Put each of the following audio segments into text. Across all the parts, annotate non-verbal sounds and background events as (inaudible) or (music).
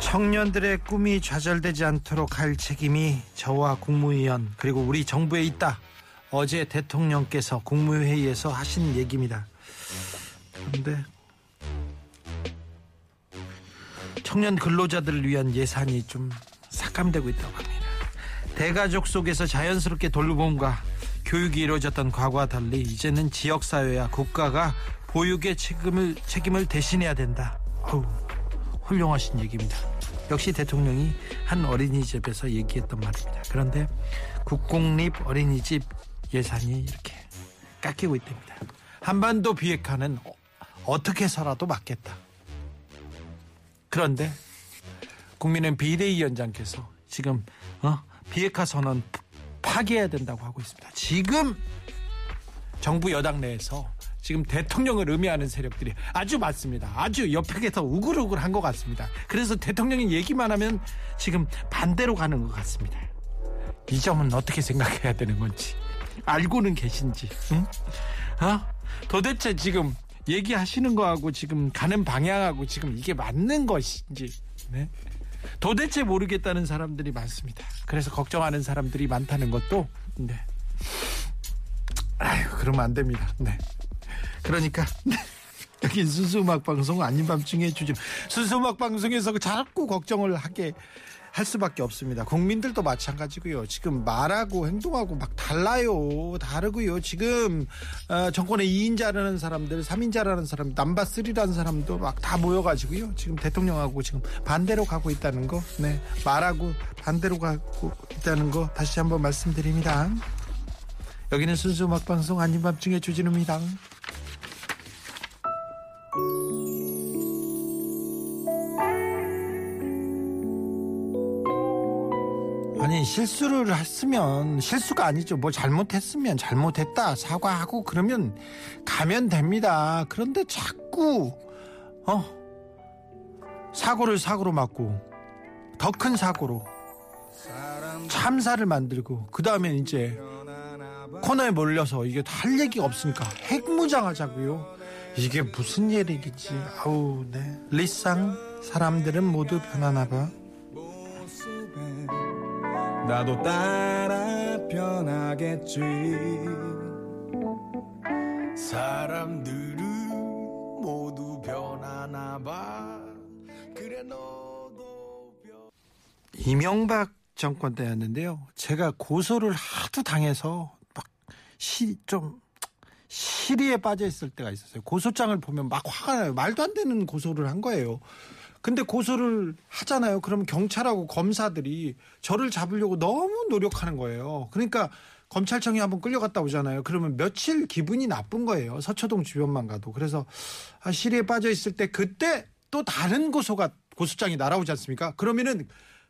청년들의 꿈이 좌절되지 않도록 할 책임이 저와 국무위원 그리고 우리 정부에 있다. 어제 대통령께서 국무회의에서 하신 얘기입니다. 그런데 청년 근로자들을 위한 예산이 좀 삭감되고 있다고 합니다. 대가족 속에서 자연스럽게 돌봄과 교육이 이루어졌던 과거와 달리 이제는 지역사회와 국가가 보육의 책임을 책임을 대신해야 된다. 어우, 훌륭하신 얘기입니다. 역시 대통령이 한 어린이집에서 얘기했던 말입니다. 그런데 국공립 어린이집 예산이 이렇게 깎이고 있답니다. 한반도 비핵화는 어- 어떻게 해서라도 막겠다. 그런데 국민은 비대위원장께서 지금 어? 비핵화 선언 파기해야 된다고 하고 있습니다. 지금 정부 여당 내에서 지금 대통령을 의미하는 세력들이 아주 많습니다. 아주 옆에서 우글우글한 것 같습니다. 그래서 대통령이 얘기만 하면 지금 반대로 가는 것 같습니다. 이 점은 어떻게 생각해야 되는 건지 알고는 계신지, 응? 어? 도대체 지금 얘기하시는 거하고 지금 가는 방향하고 지금 이게 맞는 것인지, 네? 도대체 모르겠다는 사람들이 많습니다. 그래서 걱정하는 사람들이 많다는 것도, 네. 아유, 그러면 안 됩니다. 네. 그러니까 (laughs) 여기 순수 음악 방송 아닌 밤중에 주진 순수 음악 방송에서 자꾸 걱정을 하게 할 수밖에 없습니다. 국민들도 마찬가지고요. 지금 말하고 행동하고 막 달라요. 다르고요. 지금 어, 정권의 2인자라는 사람들, 3인자라는 사람, 남바3라는 사람도 막 다 모여가지고요. 지금 대통령하고 지금 반대로 가고 있다는 거, 네 말하고 반대로 가고 있다는 거 다시 한번 말씀드립니다. 여기는 순수 음악 방송 아닌 밤중에 주진우입니다. 실수를 했으면 실수가 아니죠. 뭐 잘못했으면 잘못했다 사과하고 그러면 가면 됩니다. 그런데 자꾸 어 사고를 사고로 맞고 더 큰 사고로 참사를 만들고 그 다음에 이제 코너에 몰려서 이게 할 얘기가 없으니까 핵무장하자고요. 이게 무슨 얘기겠지? 아우 네 리쌍 사람들은 모두 변하나 봐. 나도 따라 변하겠지 사람들은 모두 변하나 봐 그래 너도 변 이명박 정권 때였는데요. 제가 고소를 하도 당해서 막시좀 시리에 빠져 있을 때가 있었어요. 고소장을 보면 막 화가 나요. 말도 안 되는 고소를 한 거예요. 근데 고소를 하잖아요. 그러면 경찰하고 검사들이 저를 잡으려고 너무 노력하는 거예요. 그러니까 검찰청에 한번 끌려갔다 오잖아요. 그러면 며칠 기분이 나쁜 거예요. 서초동 주변만 가도. 그래서 아, 시리에 빠져 있을 때 그때 또 다른 고소가 고소장이 날아오지 않습니까? 그러면은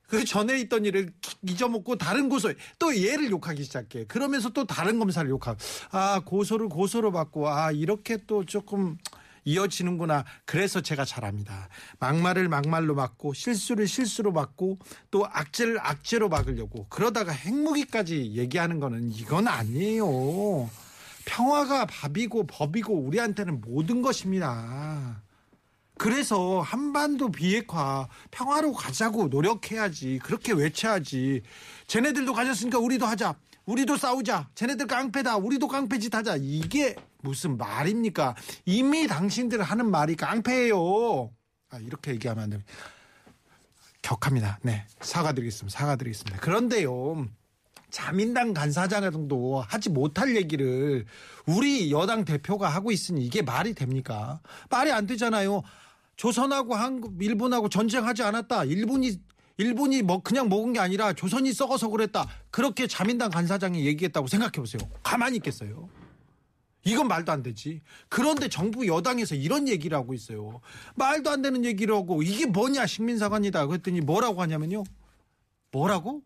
그 전에 있던 일을 잊어먹고 다른 고소에 또 얘를 욕하기 시작해. 그러면서 또 다른 검사를 욕하고. 아, 고소를 고소로 받고, 아, 이렇게 또 조금 이어지는구나. 그래서 제가 잘합니다. 막말을 막말로 막고, 실수를 실수로 막고, 또 악재를 악재로 막으려고. 그러다가 핵무기까지 얘기하는 거는 이건 아니에요. 평화가 밥이고 법이고 우리한테는 모든 것입니다. 그래서 한반도 비핵화 평화로 가자고 노력해야지 그렇게 외쳐야지 쟤네들도 가졌으니까 우리도 하자 우리도 싸우자 쟤네들 깡패다 우리도 깡패짓 하자 이게 무슨 말입니까 이미 당신들 하는 말이 깡패예요 아, 이렇게 얘기하면 안 됩니다 격합니다 네 사과드리겠습니다 사과드리겠습니다 그런데요 자민당 간사장도 하지 못할 얘기를 우리 여당 대표가 하고 있으니 이게 말이 됩니까? 말이 안 되잖아요. 조선하고 한국, 일본하고 전쟁하지 않았다. 일본이 일본이 뭐 그냥 먹은 게 아니라 조선이 썩어서 그랬다. 그렇게 자민당 간사장이 얘기했다고 생각해 보세요. 가만히 있겠어요. 이건 말도 안 되지. 그런데 정부 여당에서 이런 얘기를 하고 있어요. 말도 안 되는 얘기를 하고 이게 뭐냐 식민사관이다. 그랬더니 뭐라고 하냐면요. 뭐라고?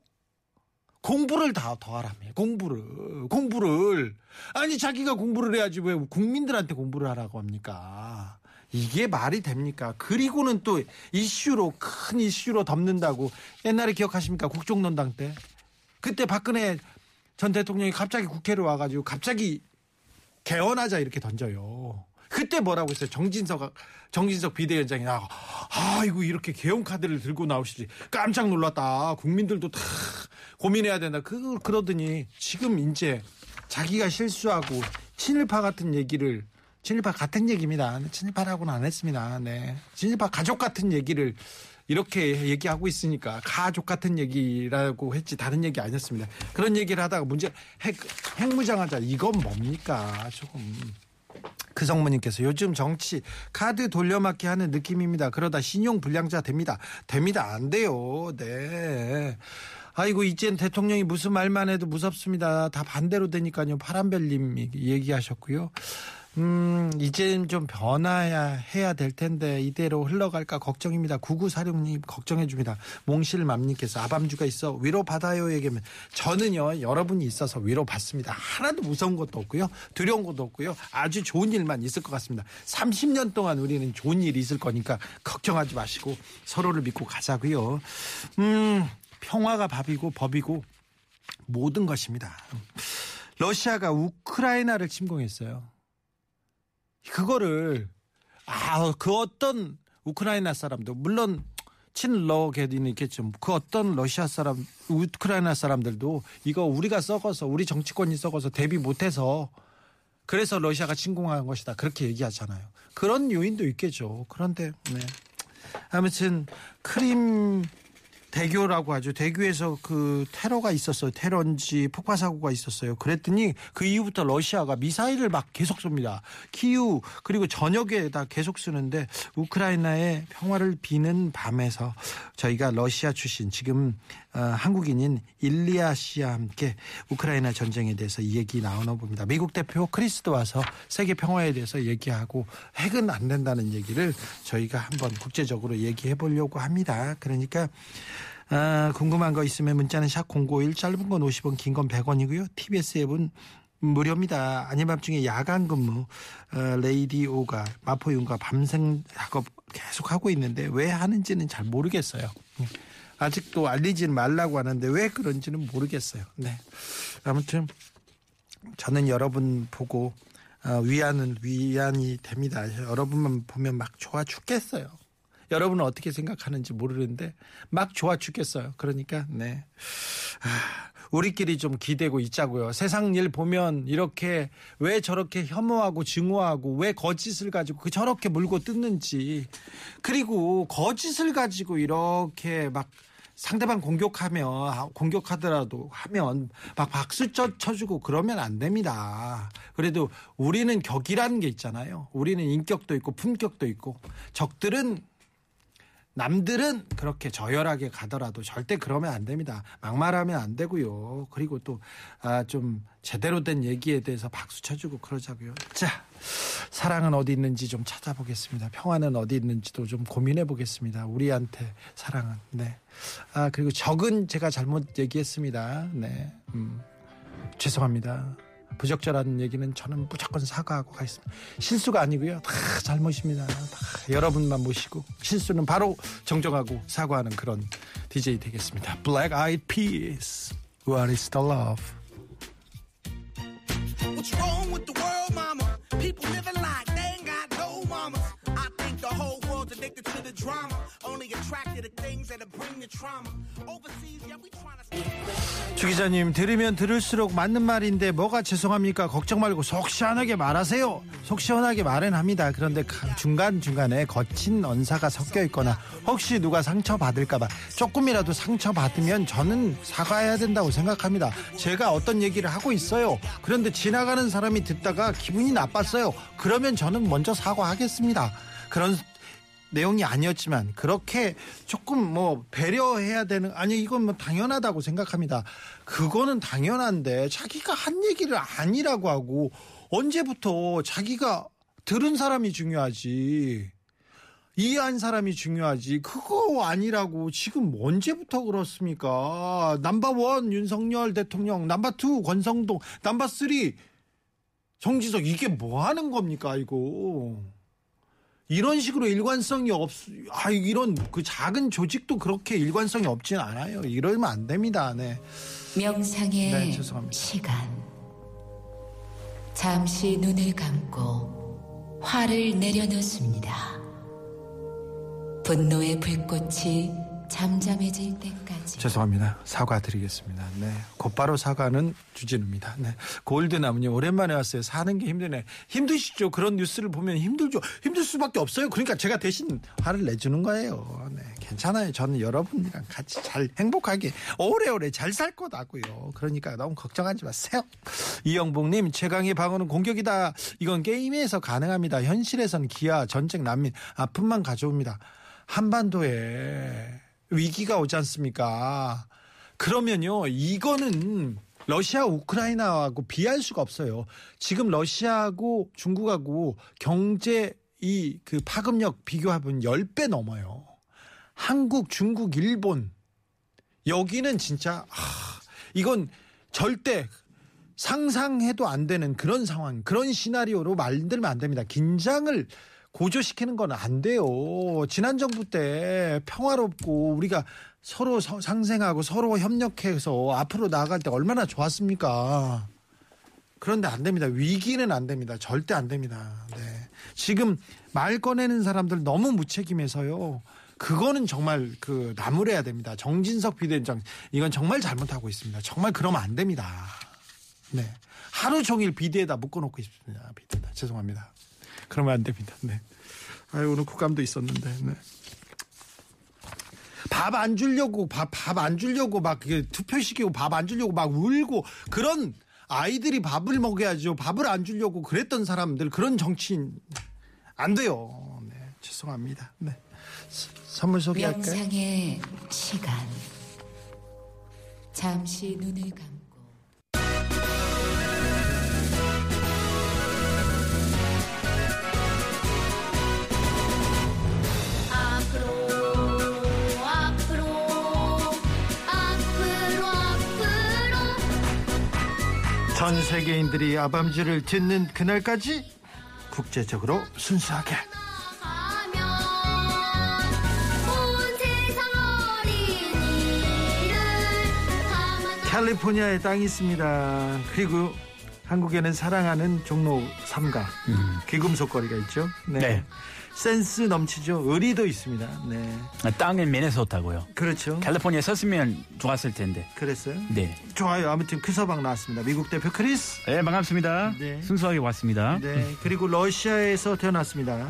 공부를 다 더 하라며. 공부를. 공부를. 아니 자기가 공부를 해야지 왜 국민들한테 공부를 하라고 합니까? 이게 말이 됩니까? 그리고는 또 이슈로 큰 이슈로 덮는다고 옛날에 기억하십니까? 국정농단 때. 그때 박근혜 전 대통령이 갑자기 국회로 와가지고 갑자기 개헌하자 이렇게 던져요. 그때 뭐라고 했어요? 정진석 정진석 비대위원장이 나 아이고 이렇게 개헌 카드를 들고 나오시지 깜짝 놀랐다. 국민들도 다 고민해야 된다. 그 그러더니 지금 이제 자기가 실수하고 친일파 같은 얘기를 친일파 같은 얘기입니다. 친일파라고는 안 했습니다. 네. 친일파 가족 같은 얘기를 이렇게 얘기하고 있으니까 가족 같은 얘기라고 했지 다른 얘기 아니었습니다. 그런 얘기를 하다가 문제 핵, 핵무장하자 이건 뭡니까 조금 그 성모님께서 요즘 정치 카드 돌려막기 하는 느낌입니다. 그러다 신용 불량자 됩니다. 됩니다. 안 돼요. 네. 아이고 이젠 대통령이 무슨 말만 해도 무섭습니다. 다 반대로 되니까요. 파란별님 얘기하셨고요. 음, 이젠 좀 변화야 해야 될 텐데 이대로 흘러갈까 걱정입니다. 9946님 걱정해 줍니다. 몽실맘님께서 아밤주가 있어 위로 받아요 얘기하면 저는요 여러분이 있어서 위로 받습니다. 하나도 무서운 것도 없고요. 두려운 것도 없고요. 아주 좋은 일만 있을 것 같습니다. 30년 동안 우리는 좋은 일이 있을 거니까 걱정하지 마시고 서로를 믿고 가자고요. 음, 평화가 밥이고 법이고 모든 것입니다. 러시아가 우크라이나를 침공했어요. 그거를 아 그 어떤 우크라이나 사람도 물론 친러게디는 있겠죠. 그 어떤 러시아 사람, 우크라이나 사람들도 이거 우리가 썩어서 우리 정치권이 썩어서 대비 못해서 그래서 러시아가 침공한 것이다. 그렇게 얘기하잖아요. 그런 요인도 있겠죠. 그런데 네. 아무튼 크림 대교라고 하죠. 대교에서 그 테러가 있었어요. 테러인지 폭파 사고가 있었어요. 그랬더니 그 이후부터 러시아가 미사일을 막 계속 쏩니다. 키우 그리고 저녁에 다 계속 쓰는데 우크라이나의 평화를 비는 밤에서 저희가 러시아 출신 지금 어, 한국인인 일리아 씨와 함께 우크라이나 전쟁에 대해서 얘기 나오나 봅니다. 미국 대표 크리스도 와서 세계 평화에 대해서 얘기하고 핵은 안 된다는 얘기를 저희가 한번 국제적으로 얘기해 보려고 합니다. 그러니까 아, 궁금한 거 있으면 문자는 샵 051 짧은 건 50원 긴 건 100원이고요. TBS 앱은 무료입니다. 아닌 밤중에 야간 근무 어, 레이디오가 마포윤과 밤샘 작업 계속 하고 있는데 왜 하는지는 잘 모르겠어요. 아직도 알리지는 말라고 하는데 왜 그런지는 모르겠어요. 네. 아무튼 저는 여러분 보고 어, 위안은 위안이 됩니다. 여러분만 보면 막 좋아 죽겠어요. 여러분은 어떻게 생각하는지 모르는데 막 좋아 죽겠어요. 그러니까 네. 아, 우리끼리 좀 기대고 있자고요. 세상 일 보면 이렇게 왜 저렇게 혐오하고 증오하고 왜 거짓을 가지고 그 저렇게 물고 뜯는지 그리고 거짓을 가지고 이렇게 막 상대방 공격하면 공격하더라도 하면 막 박수 쳐, 쳐주고 그러면 안 됩니다. 그래도 우리는 격이라는 게 있잖아요. 우리는 인격도 있고 품격도 있고 적들은 남들은 그렇게 저열하게 가더라도 절대 그러면 안 됩니다. 막말하면 안 되고요. 그리고 또, 아, 좀 제대로 된 얘기에 대해서 박수 쳐주고 그러자고요. 자, 사랑은 어디 있는지 좀 찾아보겠습니다. 평화는 어디 있는지도 좀 고민해 보겠습니다. 우리한테 사랑은. 네. 아, 그리고 적은 제가 잘못 얘기했습니다. 네. 음, 죄송합니다. 부적절한 얘기는 저는 무조건 사과하고 가겠습니다. 실수가 아니고요. 다 잘못입니다. 다 여러분만 모시고 실수는 바로 정정하고 사과하는 그런 DJ 되겠습니다. Black Eyed Peas. What is the love? What's wrong with the world, mama? People living like 주 기자님 들으면 들을수록 맞는 말인데 뭐가 죄송합니까? 걱정 말고 속 시원하게 말하세요. 속 시원하게 말은 합니다. 그런데 중간 중간에 거친 언사가 섞여 있거나 혹시 누가 상처 받을까봐 조금이라도 상처 받으면 저는 사과해야 된다고 생각합니다. 제가 어떤 얘기를 하고 있어요. 그런데 지나가는 사람이 듣다가 기분이 나빴어요. 그러면 저는 먼저 사과하겠습니다. 그런 내용이 아니었지만 그렇게 조금 뭐 배려해야 되는 아니 이건 뭐 당연하다고 생각합니다. 그거는 당연한데 자기가 한 얘기를 아니라고 하고 언제부터 자기가 들은 사람이 중요하지. 이해한 사람이 중요하지. 그거 아니라고 지금 언제부터 그렇습니까? number one 윤석열 대통령, number two 권성동, number three 정진석 이게 뭐 하는 겁니까, 이거? 이런 식으로 일관성이 없, 아, 이런 그 작은 조직도 그렇게 일관성이 없진 않아요. 이러면 안 됩니다. 네. 명상의 네, 죄송합니다. 시간. 잠시 눈을 감고 화를 내려놓습니다. 분노의 불꽃이 잠잠해질 때까지. 죄송합니다. 사과드리겠습니다. 네. 곧바로 사과는 주진우입니다. 네. 골드나무님, 오랜만에 왔어요. 사는 게 힘드네. 힘드시죠? 그런 뉴스를 보면 힘들죠. 힘들 수밖에 없어요. 그러니까 제가 대신 화를 내주는 거예요. 네. 괜찮아요. 저는 여러분이랑 같이 잘 행복하게 오래오래 잘 살 거다고요. 그러니까 너무 걱정하지 마세요. 이영복님, 최강의 방어는 공격이다. 이건 게임에서 가능합니다. 현실에서는 기아, 전쟁, 난민, 아픔만 가져옵니다. 한반도에 위기가 오지 않습니까? 그러면요, 이거는 러시아, 우크라이나하고 비할 수가 없어요. 지금 러시아하고 중국하고 경제 이 그 파급력 비교하면 10배 넘어요. 한국, 중국, 일본. 여기는 진짜, 아, 이건 절대 상상해도 안 되는 그런 상황, 그런 시나리오로 만들면 안 됩니다. 긴장을 고조시키는 건 안 돼요. 지난 정부 때 평화롭고 우리가 서로 서- 상생하고 서로 협력해서 앞으로 나아갈 때 얼마나 좋았습니까? 그런데 안 됩니다. 위기는 안 됩니다. 절대 안 됩니다. 네. 지금 말 꺼내는 사람들 너무 무책임해서요. 그거는 정말 그 나무래야 됩니다. 정진석 비대위원장 이건 정말 잘못하고 있습니다. 정말 그러면 안 됩니다. 네. 하루 종일 비대에다 묶어놓고 있습니다. 비대에다 죄송합니다. 그러면 안 됩니다. 네. 아유 오늘 국감도 있었는데. 네. 밥안 주려고 밥 밥 안 주려고 막 그게 투표 시키고 밥 안 주려고 막 울고 그런 아이들이 밥을 먹여야죠. 밥을 안 주려고 그랬던 사람들 그런 정치인 안 돼요. 네. 죄송합니다. 네. 스- 선물 소개할까요? 명상의 시간. 잠시 눈을 감고 전 세계인들이 아밤주를 듣는 그날까지 국제적으로 순수하게 캘리포니아에 땅이 있습니다. 그리고 한국에는 사랑하는 종로 3가 귀금속거리가 있죠. 네. 센스 넘치죠. 의리도 있습니다. 네. 땅은 미네소타고요. 그렇죠. 캘리포니아에 섰으면 좋았을 텐데. 그랬어요. 네. 좋아요. 아무튼 그 서방 나왔습니다. 미국 대표 크리스. 네, 반갑습니다. 네. 순수하게 왔습니다. 네. 그리고 러시아에서 태어났습니다.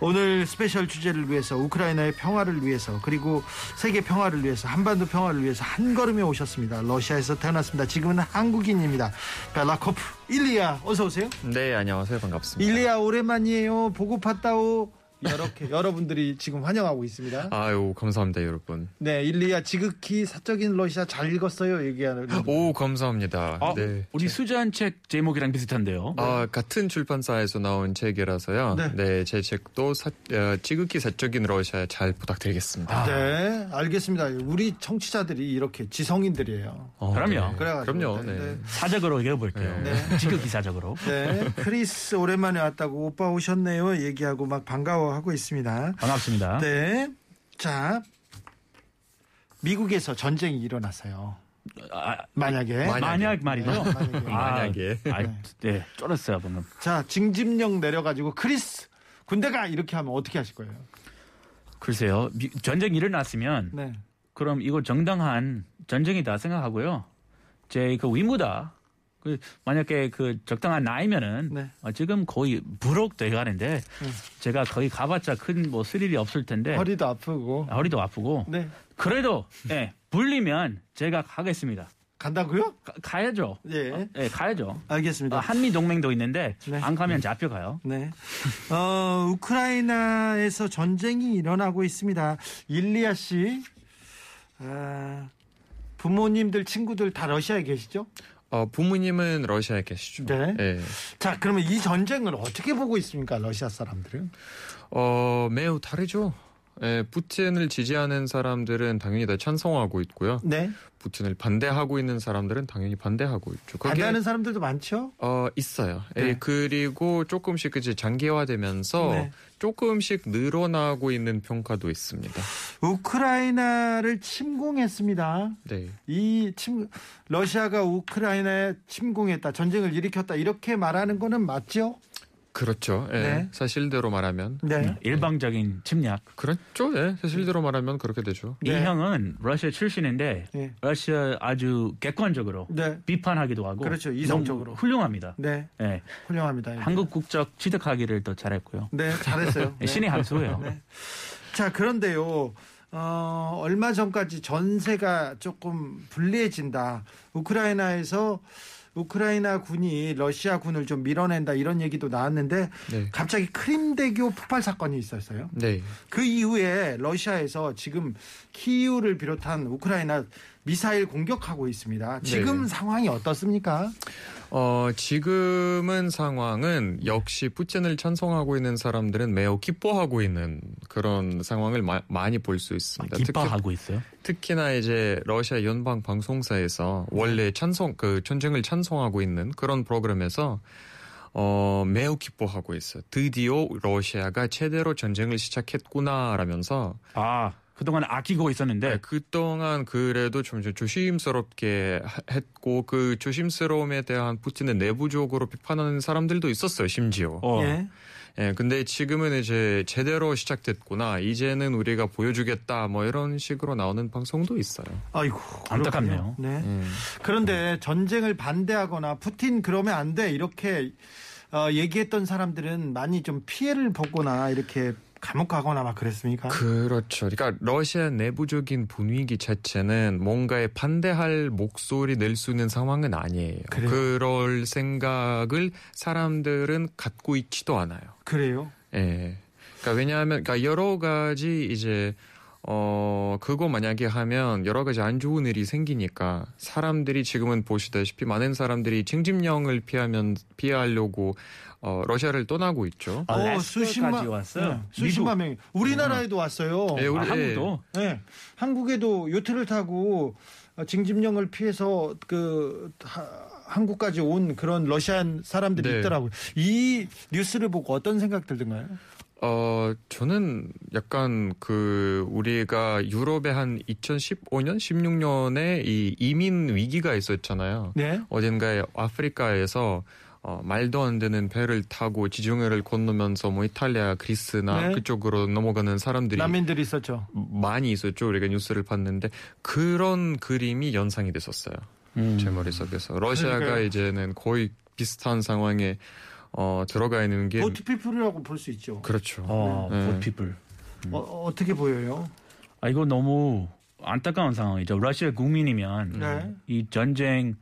오늘 special 주제를 위해서 우크라이나의 평화를 위해서 그리고 세계 평화를 위해서 한반도 평화를 위해서 한 걸음에 오셨습니다. 러시아에서 태어났습니다. 지금은 한국인입니다. 벨라코프 일리아 어서 오세요. 네, 안녕하세요. 반갑습니다. 일리아 오랜만이에요. 보고팠다오. 이렇게 (laughs) 여러분들이 지금 환영하고 있습니다. 아유, 감사합니다, 여러분. 네, 일리아 지극히 사적인 러시아 잘 읽었어요. 얘기하는. 오, 감사합니다. 아, 네. 우리 수잔 책 제목이랑 비슷한데요. 아, 같은 출판사에서 나온 책이라서요. 네. 네, 제 책도 사, 어, 지극히 사적인 러시아 잘 부탁드리겠습니다. 네, 알겠습니다. 우리 청취자들이 이렇게 지성인들이에요. 어, 그럼요. 네. 그래가지고, 그럼요. 네, 네. 네. 사적으로 얘기해 볼게요. 네. 지극히 사적으로. 네, 크리스 오랜만에 왔다고 오빠 오셨네요. 얘기하고 막 반가워 하고 있습니다. 반갑습니다. 네, 자 미국에서 전쟁이 일어났어요. 아, 만약에 만약에. 만약 말이죠. 네, 만약에. 만약에. 아, 아, 네, 쫄았어요 방금. 자 징집령 내려가지고 크리스 군대가 이렇게 하면 어떻게 하실 거예요? 글쎄요, 미- 전쟁이 일어났으면 네, 그럼 이거 정당한 전쟁이다 생각하고요. 제 그 의무다. 그 만약에 그 적당한 나이면은 네. 어, 지금 거의 부록 돼 가는데 제가 거기 가봤자 큰 뭐 스릴이 없을 텐데 허리도 아프고. 아, 허리도 아프고 네, 그래도 예 불리면 제가 가겠습니다. 간다고요? 가, 야죠 예, 예, 가야죠. 알겠습니다. 어, 한미 동맹도 있는데 네. 안 가면 잡혀가요. 네. 어, 우크라이나에서 전쟁이 일어나고 있습니다. 일리아 씨, 아, 부모님들, 친구들 다 러시아에 계시죠? 어, 부모님은 러시아에 계시죠. 네. 예. 자, 그러면 이 전쟁을 어떻게 보고 있습니까? 러시아 사람들은? 어, 매우 다르죠. 예, 푸틴을 지지하는 사람들은 당연히 다 찬성하고 있고요. 네. 푸틴을 반대하고 있는 사람들은 당연히 반대하고 있죠. 반대하는 사람들도 많죠? 어 있어요. 예, 네. 그리고 조금씩 이제 장기화되면서 네. 조금씩 늘어나고 있는 평가도 있습니다. 우크라이나를 침공했습니다. 네. 이 침, 러시아가 우크라이나에 침공했다, 전쟁을 일으켰다, 이렇게 말하는 거는 맞죠? 그렇죠. 예, 네. 사실대로 말하면 네. 일방적인 침략. 그렇죠. 예, 사실대로 말하면 그렇게 되죠. 이 네. 형은 러시아 출신인데 네. 러시아 아주 객관적으로 네. 비판하기도 하고 그렇죠. 이성적으로. 훌륭합니다. 네. 네. 훌륭합니다. 예. 한국 국적 취득하기를 더 잘했고요. 네, 잘했어요. (laughs) 네. 신의 한 수예요. 네. 자, 그런데요. 어, 얼마 전까지 전세가 조금 불리해진다. 우크라이나에서 우크라이나 군이 러시아 군을 좀 밀어낸다 이런 얘기도 나왔는데 네. 갑자기 크림대교 폭발 사건이 있었어요. 네. 그 이후에 러시아에서 지금 키이우를 비롯한 우크라이나 미사일 공격하고 있습니다. 지금 네. 상황이 어떻습니까? 어, 지금은 상황은 역시 푸틴을 찬성하고 있는 사람들은 매우 기뻐하고 있는 그런 상황을 마- 많이 볼 수 있습니다. 특히- 기뻐하고 있어요. 특히나 이제 러시아 연방 방송사에서 원래 찬성 그 전쟁을 찬성하고 있는 그런 프로그램에서 어 매우 기뻐하고 있어요. 드디어 러시아가 제대로 전쟁을 시작했구나라면서 아 그동안 아끼고 있었는데 네, 그동안 그래도 좀 조심스럽게 하- 했고 그 조심스러움에 대한 푸틴은 내부적으로 비판하는 사람들도 있었어요. 심지어. 어, 예. 예, 근데 지금은 이제 제대로 시작됐구나. 이제는 우리가 보여주겠다. 뭐 이런 식으로 나오는 방송도 있어요. 아이고. 안타깝네요. 네. 음. 그런데 전쟁을 반대하거나 푸틴 그러면 안 돼 이렇게 어, 얘기했던 사람들은 많이 좀 피해를 보거나 이렇게 감옥 가거나 막 그랬습니까? 그렇죠. 그러니까 러시아 내부적인 분위기 자체는 뭔가에 반대할 목소리 낼 수 있는 상황은 아니에요. 그래요? 그럴 생각을 사람들은 갖고 있지도 않아요. 그래요? 예. 그러니까 왜냐하면 그러니까 여러 가지 이제 어 그거 만약에 하면 여러 가지 안 좋은 일이 생기니까 사람들이 지금은 보시다시피 많은 사람들이 징집령을 피하면 피하려고 어 러시아를 떠나고 있죠. 아, 어, 레스토까지 왔어요? 네, 수십만 명이 우리나라에도 왔어요. 예, 우리- 아, 한국도 네, 한국에도 요트를 타고 어, 징집령을 피해서 그 하- 한국까지 온 그런 러시안 사람들이 네. 있더라고요. 이 뉴스를 보고 어떤 생각 들던가요? 어, 저는 약간 그 우리가 유럽에 한 2015년, 16년에 이 이민 위기가 있었잖아요. 네. 어딘가에 아프리카에서 어, 말도 안 되는 배를 타고 지중해를 건너면서 뭐 이탈리아, 그리스나 네. 그쪽으로 넘어가는 사람들이 난민들이 있었죠. 많이 있었죠. 우리가 뉴스를 봤는데 그런 그림이 연상이 됐었어요. 음. 제 머릿속에서 러시아가 그러니까요. 이제는 거의 비슷한 상황에 어, 들어가 있는 게 보트피플이라고 볼 수 있죠. 그렇죠. 어, 네. 보피플. 어, 어떻게 보여요? 아 이거 너무 안타까운 상황이죠. 러시아 국민이면 네. 이 전쟁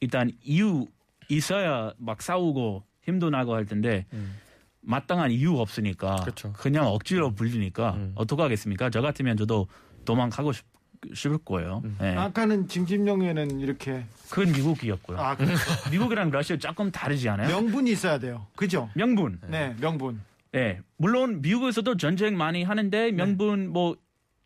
일단 이유 있어야 막 싸우고 힘도 나고 할 텐데 음. 마땅한 이유 없으니까 그렇죠. 냥 억지로 불리니까 음. 어떡하겠습니까? 저 같으면 저도 도망가고 싶, 싶을 거예요. 음. 네. 아까는 징집령에는 이렇게 그건 미국이었고요. 아, 그 (laughs) 미국이랑 러시아 조금 다르지 않아요? 명분이 있어야 돼요. 그죠? 명분. 네, 명분. 네. 물론 미국에서도 전쟁 많이 하는데 명분 뭐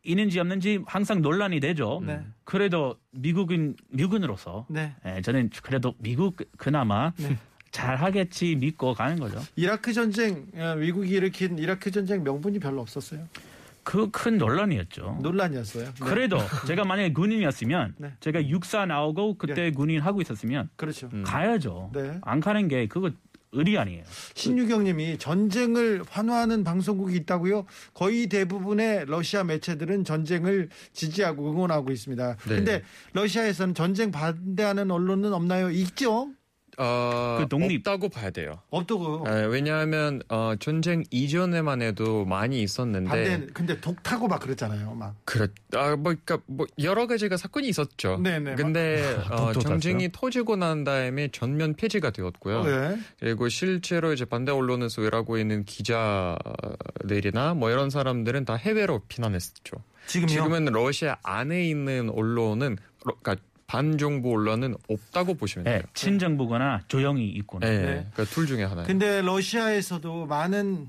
있는지 없는지 항상 논란이 되죠. 네. 그래도 미국인 미국인으로서 네. 예, 저는 그래도 미국 그나마 네. 잘하겠지 믿고 가는 거죠. 이라크 전쟁 어, 미국이 일으킨 이라크 전쟁 명분이 별로 없었어요. 그 큰 논란이었죠. 논란이었어요. 네. 그래도 (laughs) 제가 만약에 군인이었으면 네. 제가 육사 나오고 그때 군인 하고 있었으면 그렇죠. 음. 가야죠. 네. 안 가는 게 그거 의리 아니에요. 신유경님이 전쟁을 환호하는 방송국이 있다고요. 거의 대부분의 러시아 매체들은 전쟁을 지지하고 응원하고 있습니다. 네. 근데 러시아에서는 전쟁 반대하는 언론은 없나요? 있죠. 어, 그 독립. 없다고 봐야 돼요. 없다고. 예, 왜냐하면 어, 전쟁 이전에만 해도 많이 있었는데 반대. 근데 독타고 막 그랬잖아요. 막. 그렇 아, 뭐, 그러니까 뭐 여러 가지가 사건이 있었죠. 네네. 근데 (laughs) 어, 전쟁이 터지고 난 다음에 전면 폐지가 되었고요. 네. 그리고 실제로 이제 반대 언론에서 일하고 있는 기자들이나 뭐 이런 사람들은 다 해외로 피난했죠. 지금요. 지금은 러시아 안에 있는 언론은 러- 그러니까 반정부 언론은 없다고 보시면 돼요. 네, 친정부거나 조용히 있거나. 네. 네. 그러니까 둘 중에 하나예요. 근데 러시아에서도 많은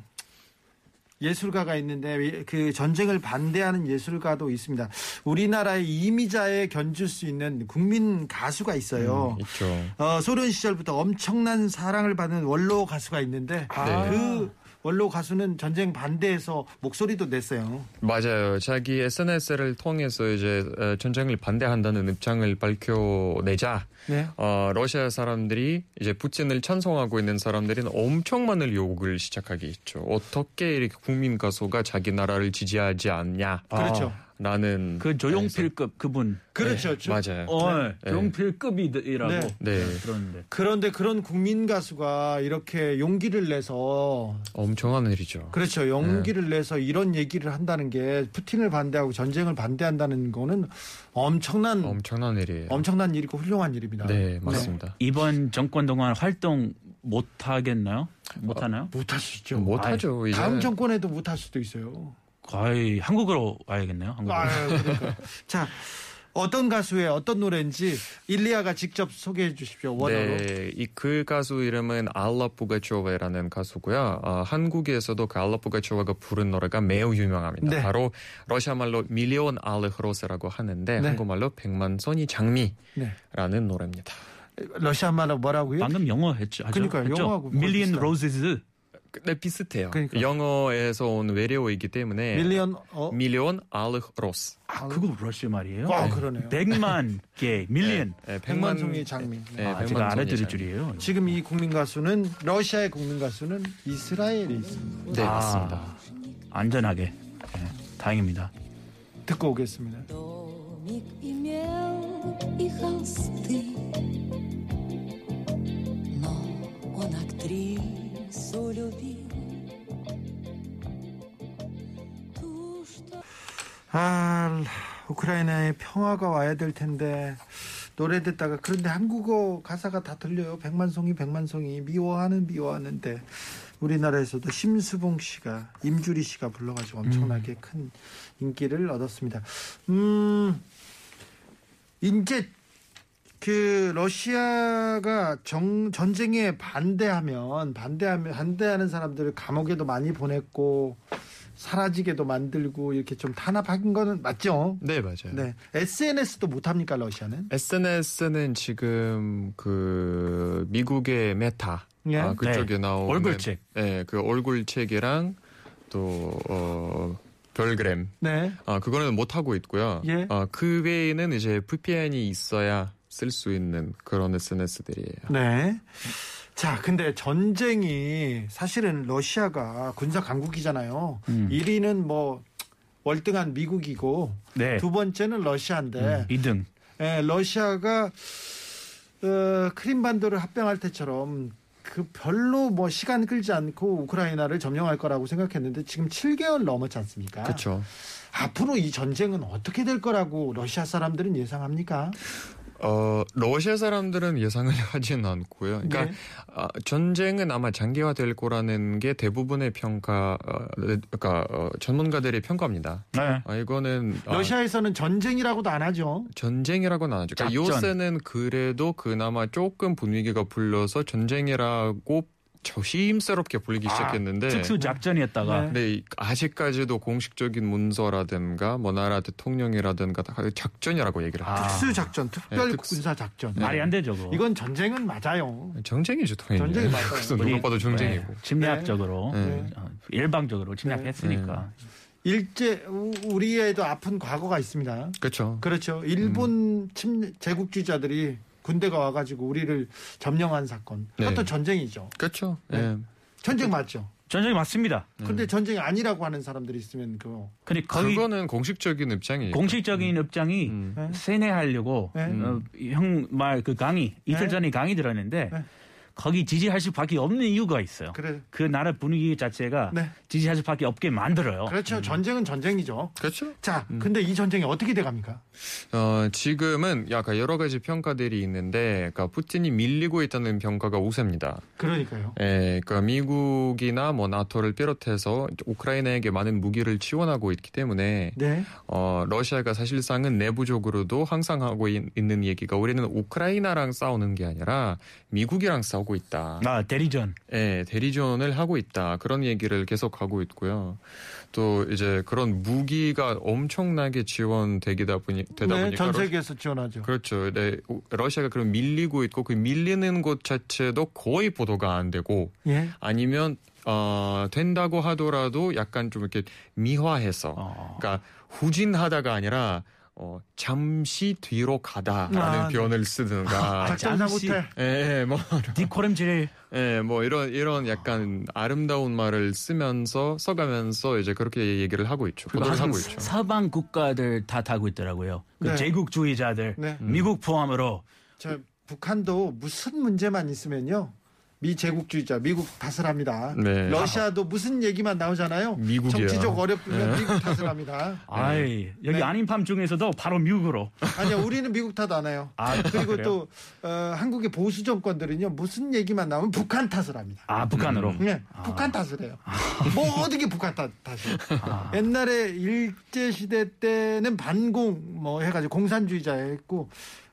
예술가가 있는데 그 전쟁을 반대하는 예술가도 있습니다. 우리나라의 이미자에 견줄 수 있는 국민 가수가 있어요. 음, 있죠. 어, 소련 시절부터 엄청난 사랑을 받는 원로 가수가 있는데 네. 그 원로 가수는 전쟁 반대해서 목소리도 냈어요. 맞아요. 자기 SNS를 통해서 이제 어, 전쟁을 반대한다는 입장을 밝혀내자 네. 어, 러시아 사람들이 이제 푸틴을 찬송하고 있는 사람들은 엄청 많은 욕을 시작하게 했죠. 어떻게 이렇게 국민 가수가 자기 나라를 지지하지 않냐? 그렇죠. 라는 그 조용필급 그분. 그렇죠. 네, 저- 맞아요. 어, 네. 조용필급이라고 네. 네. 들었는데. 그런데 그런 국민 가수가 이렇게 용기를 내서 엄청난 일이죠. 그렇죠. 용기를 네. 내서 이런 얘기를 한다는 게 푸틴을 반대하고 전쟁을 반대한다는 거는 엄청난 엄청난 일이에요. 엄청난 일이고 훌륭한 일입니다. 네, 맞습니다. 이번 정권 동안 활동 못 하겠나요? 못 하나요? 못할 수 있죠. 못 하죠. 이제 다음 정권에도 못 할 수도 있어요. 거의 한국으로 와야겠네요. 한국으로. 아유, 그러니까. (laughs) 자, 어떤 가수의 어떤 노래인지 일리아가 직접 소개해 주십시오. 원어로. 네, 이 그 가수 이름은 알라 푸가초바라는 가수고요. 어, 한국에서도 그 알라 푸가초바가 부른 노래가 매우 유명합니다. 네. 바로 러시아 말로 Миллион алых роз라고 하는데 네. 한국말로 백만 송이 장미라는 네. 노래입니다. 러시아 말로 뭐라고요? 방금 영어 했죠. 했죠? 영어하고 뭐 million. Roses. 네, 비슷해요. 그러니까. 영어에서 온 외래어이기 때문에 밀리언 어? 밀리온 알흐로스. 아, 그거 러시아 말이에요? 아, 그러네요. 백만 개, 밀리언. 네, 백만 송이 장미. 네, 아, 제가 알아들을. 줄이에요. 지금 이 국민 가수는 러시아의 국민 가수는 이스라엘에 있습니다. 네, 아, 맞습니다. 안전하게. 네, 다행입니다. 듣고 오겠습니다. Домик имел и холсты, но он актрису любил. Ту, что 아, 우크라이나에 평화가 와야 될 텐데 노래 듣다가 그런데 한국어 가사가 다 들려요. 백만송이 백만송이 미워하는 미워하는데 우리나라에서도 심수봉 씨가 임주리 씨가 불러가지고 엄청나게 큰 인기를 얻었습니다. 음, 이제 그 러시아가 정, 전쟁에 반대하면 반대하면 반대하는 사람들을 감옥에도 많이 보냈고 사라지게도 만들고 이렇게 좀 탄압한 거는 맞죠? 네, 맞아요. 네. SNS도 못 합니까 러시아는? SNS는 지금 그 미국의 메타 예. 아, 그쪽에 네, 나오는 얼굴책. 네, 그 얼굴책이랑 또 어, 별그램 네. 아 그거는 못 하고 있고요. 예. 아, 그 외에는 이제 VPN이 있어야 쓸 수 있는 그런 SNS들이에요. 네. 자, 근데 전쟁이 사실은 러시아가 군사 강국이잖아요. 음. 1위는 뭐 월등한 미국이고 네. 두 번째는 러시아인데 2등. 예, 러시아가 어, 크림반도를 합병할 때처럼 그 별로 뭐 시간 끌지 않고 우크라이나를 점령할 거라고 생각했는데 지금 7개월 넘었지 않습니까? 그렇죠. 앞으로 이 전쟁은 어떻게 될 거라고 러시아 사람들은 예상합니까? 어, 러시아 사람들은 예상을 (laughs) 하지는 않고요. 그러니까 네. 아, 전쟁은 아마 장기화될 거라는 게 대부분의 평가, 어, 그러니까 어, 전문가들의 평가입니다. 네. 아, 이거는 아, 러시아에서는 전쟁이라고도 안 하죠. 전쟁이라고는 안 하죠. 그러니까. 요새는 그래도 그나마 조금 분위기가 불러서 전쟁이라고 조심스럽게 불리기 시작했는데 특수 작전이었다가 네. 근데 이- 아직까지도 공식적인 문서라든가 뭐 나라 대통령이라든가 다 작전이라고 얘기를 해요. 아, 특수 작전, 특별 네, 특수- 군사 작전. 말이 안 되죠. 그거. 이건 전쟁은 맞아요. 전쟁이죠, 당연히. 전쟁이 맞아요. (laughs) 그래서 누가 봐도 전쟁이고. 네, 침략적으로 네. 어, 일방적으로 침략했으니까. 일제 우- 우리에도 아픈 과거가 있습니다. 그렇죠. 그렇죠. 일본 침 제국주의자들이 군대가 와가지고 우리를 점령한 사건. 그것도 네. 전쟁이죠. 그렇죠. 네. 예. 전쟁 맞죠. 전쟁이 맞습니다. 근데 전쟁이 아니라고 하는 사람들이 있으면 그거. 근데 거기 그거는 공식적인 입장이에요. 공식적인 입장이 음. 네. 세뇌하려고 네. 어, 형말 그 강의 이틀 네. 전에 강의 들었는데 네. 거기 지지할 수밖에 없는 이유가 있어요. 그래. 그 나라 분위기 자체가 네. 지지할 수밖에 없게 만들어요. 그렇죠. 전쟁은 전쟁이죠. 그렇죠. 자, 근데 이 전쟁이 어떻게 돼갑니까? 어, 지금은 약간 여러 가지 평가들이 있는데, 그러니까 푸틴이 밀리고 있다는 평가가 우세입니다. 그러니까요. 예, 그러니까 미국이나 뭐 나토를 비롯해서 우크라이나에게 많은 무기를 지원하고 있기 때문에 네. 어, 러시아가 사실상은 내부적으로도 항상 하고 있, 는 얘기가 우리는 우크라이나랑 싸우는 게 아니라 미국이랑 싸우고 있다. 아 대리전. 예, 대리전을 하고 있다. 그런 얘기를 계속 하고 있고요. 또 이제 그런 무기가 엄청나게 지원되기다 보니 되다 네, 보니까 전 러- 세계에서 지원하죠. 그렇죠. 네, 우- 러시아가 그럼 밀리고 있고 그 밀리는 곳 자체도 거의 보도가 안 되고 예. 아니면 어, 된다고 하더라도 약간 좀 이렇게 미화해서 어. 그러니까 후진하다가 아니라 어, 잠시 뒤로 가다라는 아, 네. 표현을 쓰든가 작전사 잠시- 못해. 예, 뭐 뒷걸음질. 예, 뭐 이런 이런 약간 아름다운 말을 쓰면서 써가면서 이제 그렇게 얘기를 하고 있죠. 하고 있죠. 서방 국가들 다 타고 있더라고요. 그 네. 제국주의자들, 네. 미국 포함으로 저 북한도 무슨 문제만 있으면요. 미 제국주의자, 미국 탓을 합니다. 네. 러시아도 무슨 얘기만 나오잖아요. 미국이야. 정치적 어렵으면 미국 탓을 합니다. (laughs) 아이 여기 네. 아닌 밤 중에서도 바로 미국으로. 아니요, 우리는 미국 탓 안 해요. 아, 그리고 그래요? 또 어, 한국의 보수 정권들은요 무슨 얘기만 나오면 북한 탓을 합니다. 아 북한으로. 네, 북한 탓을 해요. (laughs) 모든 게 북한 탓, 탓이에요. 옛날에 일제 시대 때는 반공 뭐 해가지고 공산주의자였고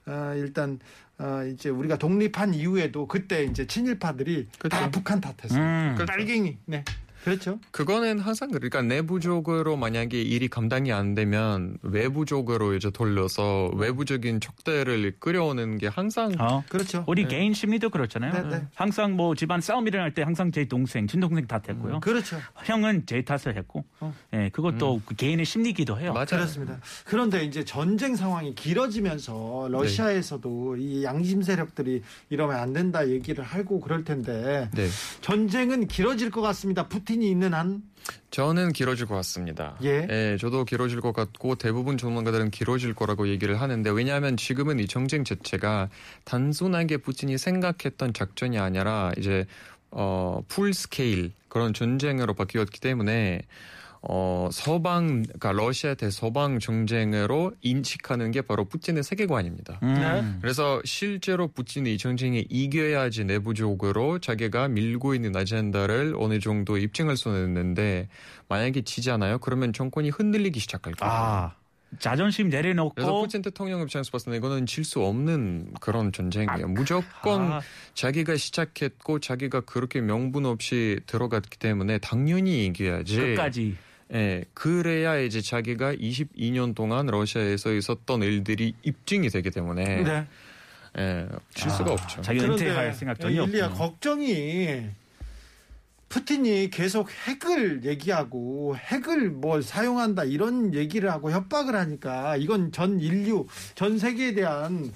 어, 일단 어, 이제 우리가 독립한 이후에도 그때 이제 친일파들이 다 북한 탓했어요. 음. 그렇죠. 빨갱이. 네, 그렇죠. 그거는 항상 그러니까 내부적으로 만약에 일이 감당이 안 되면 외부적으로 이제 돌려서 외부적인 척대를 끌어오는 게 항상 어. 그렇죠. 우리 개인 심리도 그렇잖아요. 네, 네. 항상 뭐 집안 싸움 일어날 때 항상 제 동생, 친동생 탓했고요. 그렇죠. 형은 제 탓을 했고, 어. 예, 그것도 그 개인의 심리기도 해요. 맞아요. 그렇습니다. 그런데 이제 전쟁 상황이 길어지면서 러시아에서도 이 양심 세력들이 이러면 안 된다 얘기를 하고 그럴 텐데 네. 전쟁은 길어질 것 같습니다. 푸틴 이 있는 한. 저는 길어질 것 같습니다. 예. 저도 길어질 것 같고 대부분 전문가들은 길어질 거라고 얘기를 하는데 왜냐하면 지금은 이 정쟁 자체가 단순하게 푸틴이 생각했던 작전이 아니라 이제 어, full scale 그런 전쟁으로 바뀌었기 때문에 어, 서방, 그러니까 러시아 대 서방 전쟁으로 인식하는 게 바로 푸틴의 세계관입니다. 음. 네. 그래서 실제로 푸틴이 이 전쟁에 이겨야지 내부적으로 자기가 밀고 있는 아젠다를 어느 정도 입증할 수는 있는데 만약에 지잖아요. 그러면 정권이 흔들리기 시작할 거예요. 아, 자존심 내려놓고 그래서 푸틴 대통령 입장에서 봤을 때 이거는 질 수 없는 그런 전쟁이에요. 무조건 아, 자기가 시작했고 자기가 그렇게 명분 없이 들어갔기 때문에 당연히 이겨야지. 끝까지. 예, 그래야 이제 자기가 22년 동안 러시아에서 있었던 일들이 입증이 되기 때문에 네. 예, 질 수가 아, 없죠. 자기 은퇴할 생각 전혀 일리야 없고. 걱정이 푸틴이 계속 핵을 얘기하고 핵을 뭐 사용한다 이런 얘기를 하고 협박을 하니까 이건 전 인류 전 세계에 대한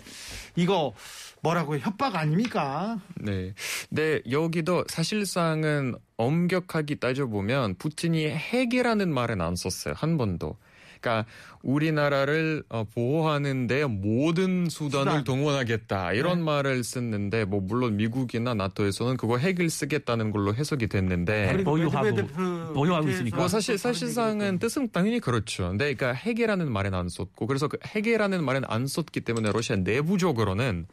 이거 뭐라고 요 협박 아닙니까? 네. 네, 여기도 사실상은 엄격하게 따져보면 푸틴이 핵이라는 말은 안 썼어요. 한 번도. 그러니까 우리나라를 어, 보호하는데 모든 수단을 수단. 동원하겠다 이런 네. 말을 썼는데 뭐 물론 미국이나 나토에서는 그거 핵을 쓰겠다는 걸로 해석이 됐는데 핵 보유하고, 메드베데프 보유하고 밑에서 있으니까. 뭐 사실 사실상은 뜻은 당연히 그렇죠. 근데 그러니까 핵이라는 말은 안 썼고 그래서 그 핵이라는 말은 안 썼기 때문에 러시아 내부적으로는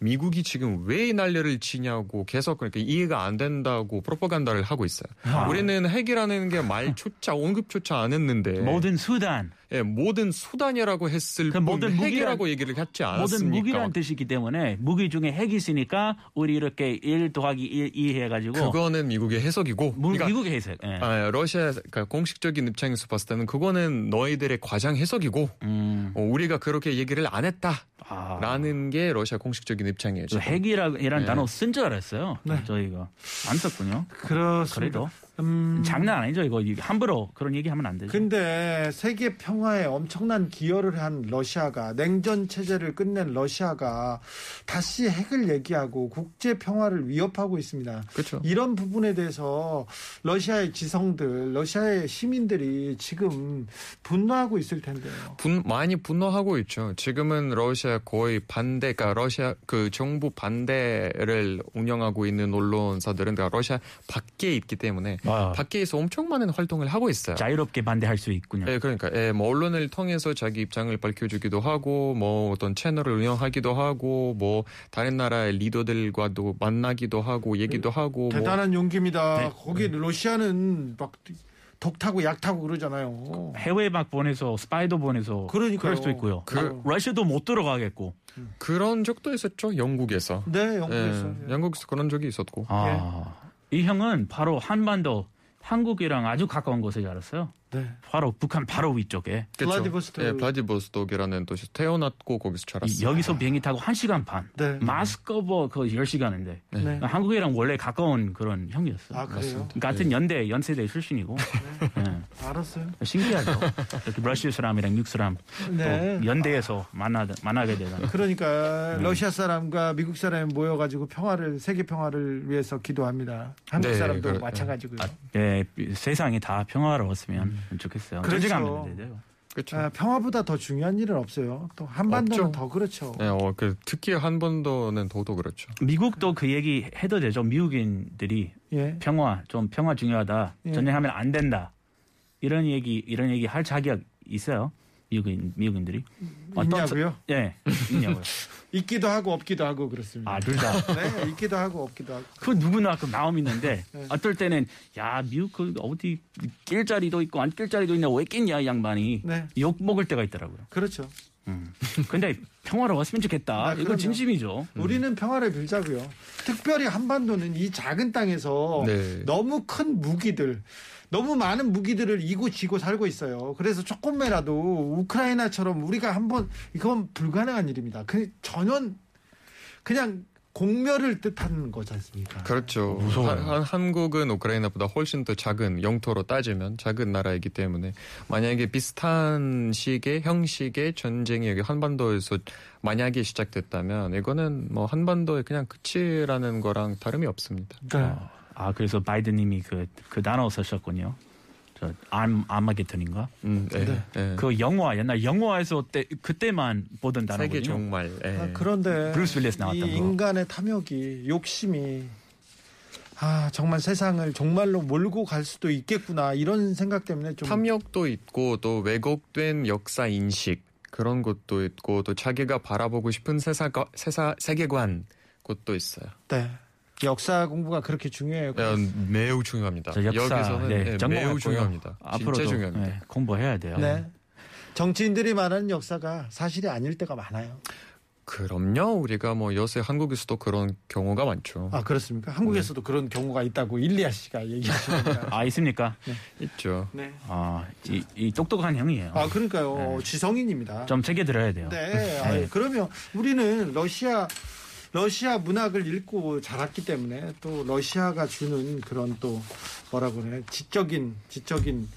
미국이 지금 왜이 난리를 치냐고 계속 그러니까 이해가 안 된다고 프로파간다를 하고 있어요. 아. 우리는 핵이라는 게 말조차 (laughs) 언급조차 안 했는데 모든 수단, 예, 모든 수단이라고 했을 그뿐 모든 핵이라고 무기란- 얘기를 했지 모든 않았습니까? 무기란 뜻이기 때문에 무기 중에 핵이 있으니까 우리 이렇게 1 더하기 1 이해해가지고 그거는 미국의 해석이고 무- 그러니까 미국의 해석. 예. 아, 러시아 그러니까 공식적인 입장에서 봤을 때는 그거는 너희들의 과장 해석이고 음. 어, 우리가 그렇게 얘기를 안 했다라는 아. 게 러시아 공식적인 입장이에요. 저 지금. 핵이라는 네. 단어 쓴 줄 알았어요. 네. 저희가 안 썼군요. 그렇습니다. 그래도 음, 장난 아니죠 이거 함부로 그런 얘기하면 안 되죠. 근데 세계 평 화에 엄청난 기여를 한 러시아가 냉전 체제를 끝낸 러시아가 다시 핵을 얘기하고 국제 평화를 위협하고 있습니다. 그렇죠. 이런 부분에 대해서 러시아의 지성들, 러시아의 시민들이 지금 분노하고 있을 텐데요. 분, 많이 분노하고 있죠. 지금은 러시아 거의 반대, 그러니까 러시아 그 정부 반대를 운영하고 있는 언론사들은 그러니까 러시아 밖에 있기 때문에 아, 밖에서 엄청 많은 활동을 하고 있어요. 자유롭게 반대할 수 있군요. 예, 그러니까 예, 뭐 언론을 통해서 자기 입장을 밝혀주기도 하고 뭐 어떤 채널을 운영하기도 하고 뭐 다른 나라의 리더들과도 만나기도 하고 얘기도 하고 뭐 대단한 용기입니다. 네. 거기 러시아는 막 독타고 약타고 그러잖아요. 해외 막 보내서 스파이도 보내서 그러니까요. 그럴 수도 있고요. 그- 러- 러시아도 못 들어가겠고. 그런 적도 있었죠. 영국에서. 네, 영국에서. 예, 영국에서 그런 적이 있었고. 아, 이 형은 바로 한반도 한국이랑 아주 가까운 곳에 자랐어요. 네. 바로 북한 바로 위쪽에. 블라디보스토크. 예, 블라디보스톡이라는 도시 태어났고 거기서 이- 자랐어요. 여기서 비행기 타고 1시간 반. 네. 마스커버 그 10시간인데. 네. 한국이랑 원래 가까운 그런 형이었어요. 아, 그래요? 같은 연대, 연세대 출신이고. 예. 알았어요. 신기하죠. 이렇게 러시아 사람이랑 미국 사람 네. 또 연대에서 만나, 만나게 되는. 그러니까 네. 러시아 사람과 미국 사람이 모여 가지고 평화를 세계 평화를 위해서 기도합니다. 한국 네, 사람도 그- 마찬가지고요. 예, 세상이 다 평화로웠으면 좋겠어요. 전쟁 하면 돼요. 그렇죠. 아, 평화보다 더 중요한 일은 없어요. 또 한반도는 없죠. 더 그렇죠. 예, 어, 그 특히 한반도는 더더 그렇죠. 미국도 그 얘기 해도 되죠. 미국인들이 예. 평화 좀 평화 중요하다. 예. 전쟁하면 안 된다. 이런 얘기 이런 얘기 할 자격 있어요. 미국인 미국인들이 어떤 있냐고요? 사- 예, 있냐고요. (laughs) 있기도 하고 없기도 하고 그렇습니다. 아, 둘 다. (laughs) 네, 있기도 하고 없기도 하고. 그 누구나 그 마음 있는데 (laughs) 네. 어떨 때는 야 미국 그 어디 낄 자리도 있고 안 낄 자리도 있냐 왜이 양반이 네, 욕 먹을 때가 있더라고요. 그렇죠. 음. 근데 평화로웠으면 좋겠다. 아, 이건 그럼요. 진심이죠. 우리는 평화를 빌자고요. 특별히 한반도는 이 작은 땅에서 네. 너무 큰 무기들, 너무 많은 무기들을 이고 지고 살고 있어요. 그래서 조금이라도 우크라이나처럼 우리가 한번 이건 불가능한 일입니다. 그 전혀 그냥 공멸을 뜻하는 거지 않습니까? 그렇죠. 무서워요. 한- 한- 한국은 우크라이나보다 훨씬 더 작은 영토로 따지면 작은 나라이기 때문에 만약에 비슷한 식의 형식의 전쟁이 여기 한반도에서 만약에 시작됐다면 이거는 뭐 한반도의 그냥 끝이라는 거랑 다름이 없습니다. 네. 아 그래서 바이든님이 그 그 단어 쓰셨군요. 저 암, 아마겟돈인가? 음, 예, 네. 예. 그 영화 옛날 영화에서 때 그때만 보던 단어거든요. 세계 종말. 예. 아, 그런데 브루스 윌리스 나왔던 이 거. 인간의 탐욕이 욕심이 아 정말 세상을 정말로 몰고 갈 수도 있겠구나 이런 생각 때문에 좀 탐욕도 있고 또 왜곡된 역사 인식 그런 것도 있고 또 자기가 바라보고 싶은 세사, 세사 세계관 것도 있어요. 네. 역사 공부가 그렇게 중요해요. 예, 매우 중요합니다. 저 역사 여기서는 네, 예, 전공했고요. 매우 중요합니다. 앞으로도 진짜 중요합니다. 네, 공부해야 돼요. 네. 정치인들이 말하는 역사가 사실이 아닐 때가 많아요. 그럼요. 우리가 뭐 요새 한국에서도 그런 경우가 많죠. 아 그렇습니까? 한국에서도 그런 경우가 있다고 일리아 씨가 얘기하시니까. (laughs) 아 있습니까? 있죠. 네. 아, 이, 이 똑똑한 형이에요. 아 그러니까요. 네. 지성인입니다. 좀 책에 들어야 돼요. 네. (laughs) 아유, 그러면 우리는 러시아 러시아 문학을 읽고 자랐기 때문에 또 러시아가 주는 그런 또 뭐라고 그래 지적인 지적인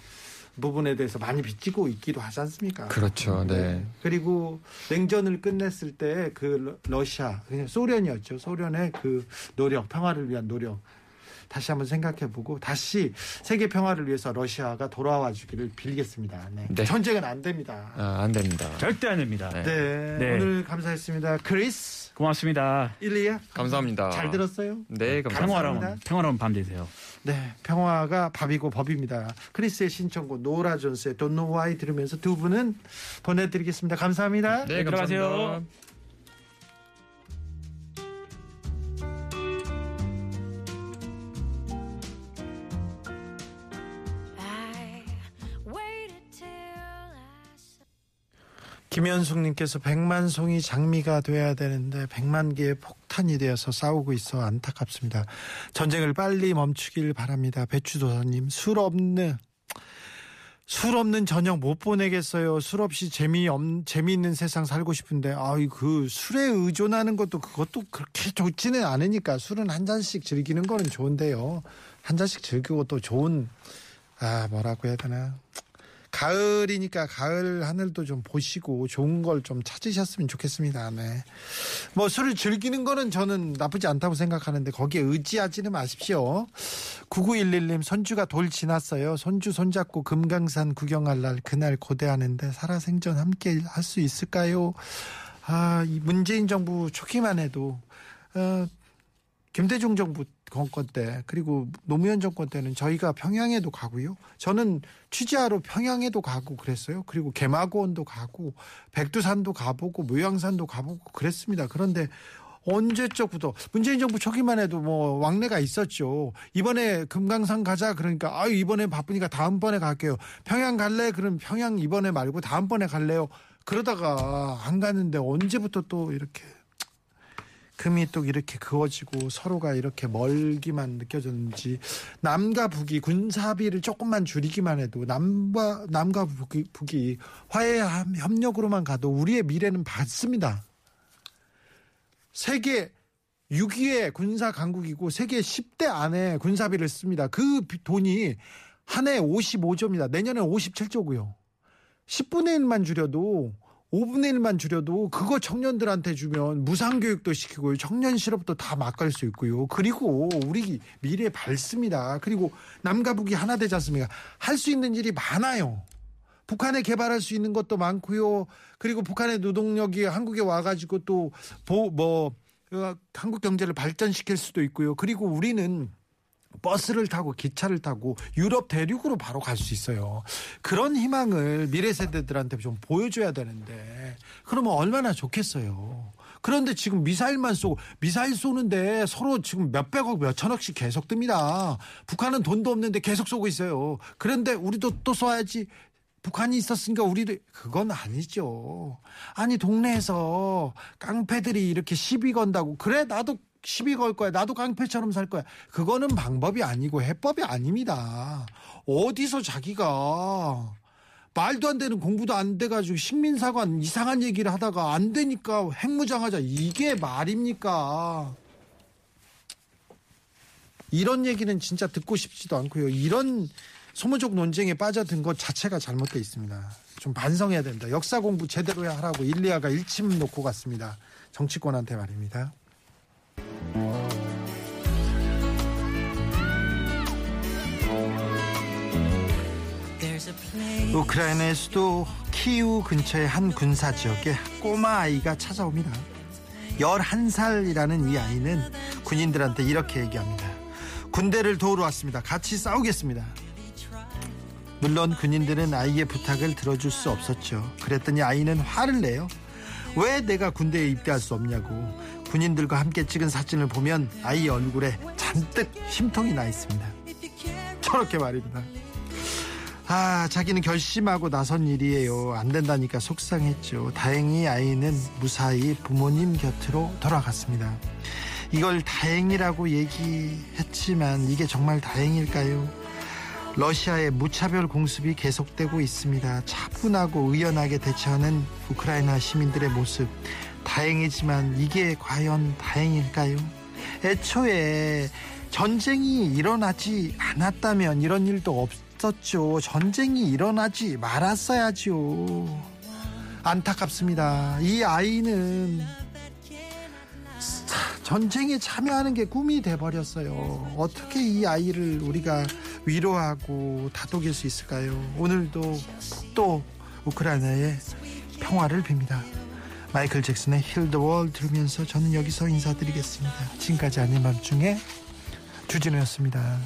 부분에 대해서 많이 비치고 있기도 하지 않습니까? 그렇죠. 네. 그리고 냉전을 끝냈을 때 그 러시아 그냥 소련이었죠. 소련의 그 노력 평화를 위한 노력 다시 한번 생각해보고 다시 세계 평화를 위해서 러시아가 돌아와 주기를 빌겠습니다. 네. 네. 전쟁은 안 됩니다. 아, 안 됩니다. 절대 안 됩니다. 네. 네, 네. 오늘 감사했습니다. 크리스 고맙습니다. 일리아 감사합니다. 잘 들었어요? 네, 감사합니다. 평화로운 감사합니다. 평화로운 밤 되세요. 네, 평화가 밥이고 법입니다. 크리스의 신청곡 노라 존스의 Don't Know Why 들으면서 두 분은 보내드리겠습니다. 감사합니다. 네, 들어가세요. 감사합니다. I 김현숙님께서 백만 송이 장미가 돼야 되는데 백만 개의 폭탄이 되어서 싸우고 있어 안타깝습니다. 전쟁을 빨리 멈추길 바랍니다. 배추도사님 술 없는 술 없는 저녁 못 보내겠어요. 술 없이 재미 없 재미있는 세상 살고 싶은데 아이 그 술에 의존하는 것도 그것도 그렇게 좋지는 않으니까 술은 한 잔씩 즐기는 거는 좋은데요. 한 잔씩 즐기고 또 좋은 아 뭐라고 해야 되나 가을이니까 가을 하늘도 좀 보시고 좋은 걸 좀 찾으셨으면 좋겠습니다. 네. 뭐 술을 즐기는 거는 저는 나쁘지 않다고 생각하는데 거기에 의지하지는 마십시오. 9911님 손주가 돌 지났어요. 손주 손잡고 금강산 구경할 날 그날 고대하는데 살아생전 함께 할 수 있을까요? 아, 이 문재인 정부 초기만 해도 어, 김대중 정부 정권 때 그리고 노무현 정권 때는 저희가 평양에도 가고요. 저는 취재하러 평양에도 가고 그랬어요. 그리고 개마고원도 가고 백두산도 가보고 모양산도 가보고 그랬습니다. 그런데 언제적부터 문재인 정부 초기만 해도 뭐 왕래가 있었죠. 이번에 금강산 가자 그러니까 아유 이번에 바쁘니까 다음번에 갈게요. 평양 갈래? 그럼 평양 이번에 말고 다음번에 갈래요. 그러다가 안 가는데 언제부터 또 이렇게 금이 또 이렇게 그어지고 서로가 이렇게 멀기만 느껴졌는지 남과 북이 군사비를 조금만 줄이기만 해도 남과 남과 북이, 북이 화해 협력으로만 가도 우리의 미래는 밝습니다. 세계 6위의 군사 강국이고 세계 10대 안에 군사비를 씁니다. 그 비- 돈이 한 해 55조입니다. 내년에 57조고요. 10분의 1만 줄여도 5분의 1만 줄여도 그거 청년들한테 주면 무상교육도 시키고요. 청년 실업도 다 막을 수 있고요. 그리고 우리 미래 밝습니다. 그리고 남과 북이 하나 되지 않습니까? 할 수 있는 일이 많아요. 북한에 개발할 수 있는 것도 많고요. 그리고 북한의 노동력이 한국에 와가지고 또뭐 어, 한국 경제를 발전시킬 수도 있고요. 그리고 우리는 버스를 타고 기차를 타고 유럽 대륙으로 바로 갈 수 있어요. 그런 희망을 미래 세대들한테 좀 보여줘야 되는데 그러면 얼마나 좋겠어요. 그런데 지금 미사일만 쏘고 미사일 쏘는데 서로 지금 몇백억 몇천억씩 계속 뜹니다. 북한은 돈도 없는데 계속 쏘고 있어요. 그런데 우리도 또 쏘아야지. 북한이 있었으니까 우리도 그건 아니죠. 아니 동네에서 깡패들이 이렇게 시비 건다고 그래 나도 시비 걸 거야. 나도 깡패처럼 살 거야. 그거는 방법이 아니고 해법이 아닙니다. 어디서 자기가 말도 안 되는 공부도 안 돼가지고 식민사관 이상한 얘기를 하다가 안 되니까 핵무장하자. 이게 말입니까? 이런 얘기는 진짜 듣고 싶지도 않고요. 이런 소모적 논쟁에 빠져든 것 자체가 잘못되어 있습니다. 좀 반성해야 된다. 역사 공부 제대로 하라고 일리아가 일침 놓고 갔습니다. 정치권한테 말입니다. 우크라이나의 수도 키우 근처의 한 군사 지역에 꼬마 아이가 찾아옵니다. 11살이라는 이 아이는 군인들한테 이렇게 얘기합니다. 군대를 도우러 왔습니다. 같이 싸우겠습니다. 물론 군인들은 아이의 부탁을 들어줄 수 없었죠. 그랬더니 아이는 화를 내요. 왜 내가 군대에 입대할 수 없냐고. 군인들과 함께 찍은 사진을 보면 아이 얼굴에 잔뜩 심통이 나 있습니다. 저렇게 말입니다. 아, 자기는 결심하고 나선 일이에요. 안 된다니까 속상했죠. 다행히 아이는 무사히 부모님 곁으로 돌아갔습니다. 이걸 다행이라고 얘기했지만 이게 정말 다행일까요? 러시아의 무차별 공습이 계속되고 있습니다. 차분하고 의연하게 대처하는 우크라이나 시민들의 모습. 다행이지만 이게 과연 다행일까요? 애초에 전쟁이 일어나지 않았다면 이런 일도 없었죠. 전쟁이 일어나지 말았어야죠. 안타깝습니다. 이 아이는 전쟁에 참여하는 게 꿈이 돼버렸어요. 어떻게 이 아이를 우리가 위로하고 다독일 수 있을까요? 오늘도 또 우크라이나의 평화를 빕니다. 마이클 잭슨의 힐더월 들으면서 저는 여기서 인사드리겠습니다. 지금까지 아닌 밤중에 주진우였습니다.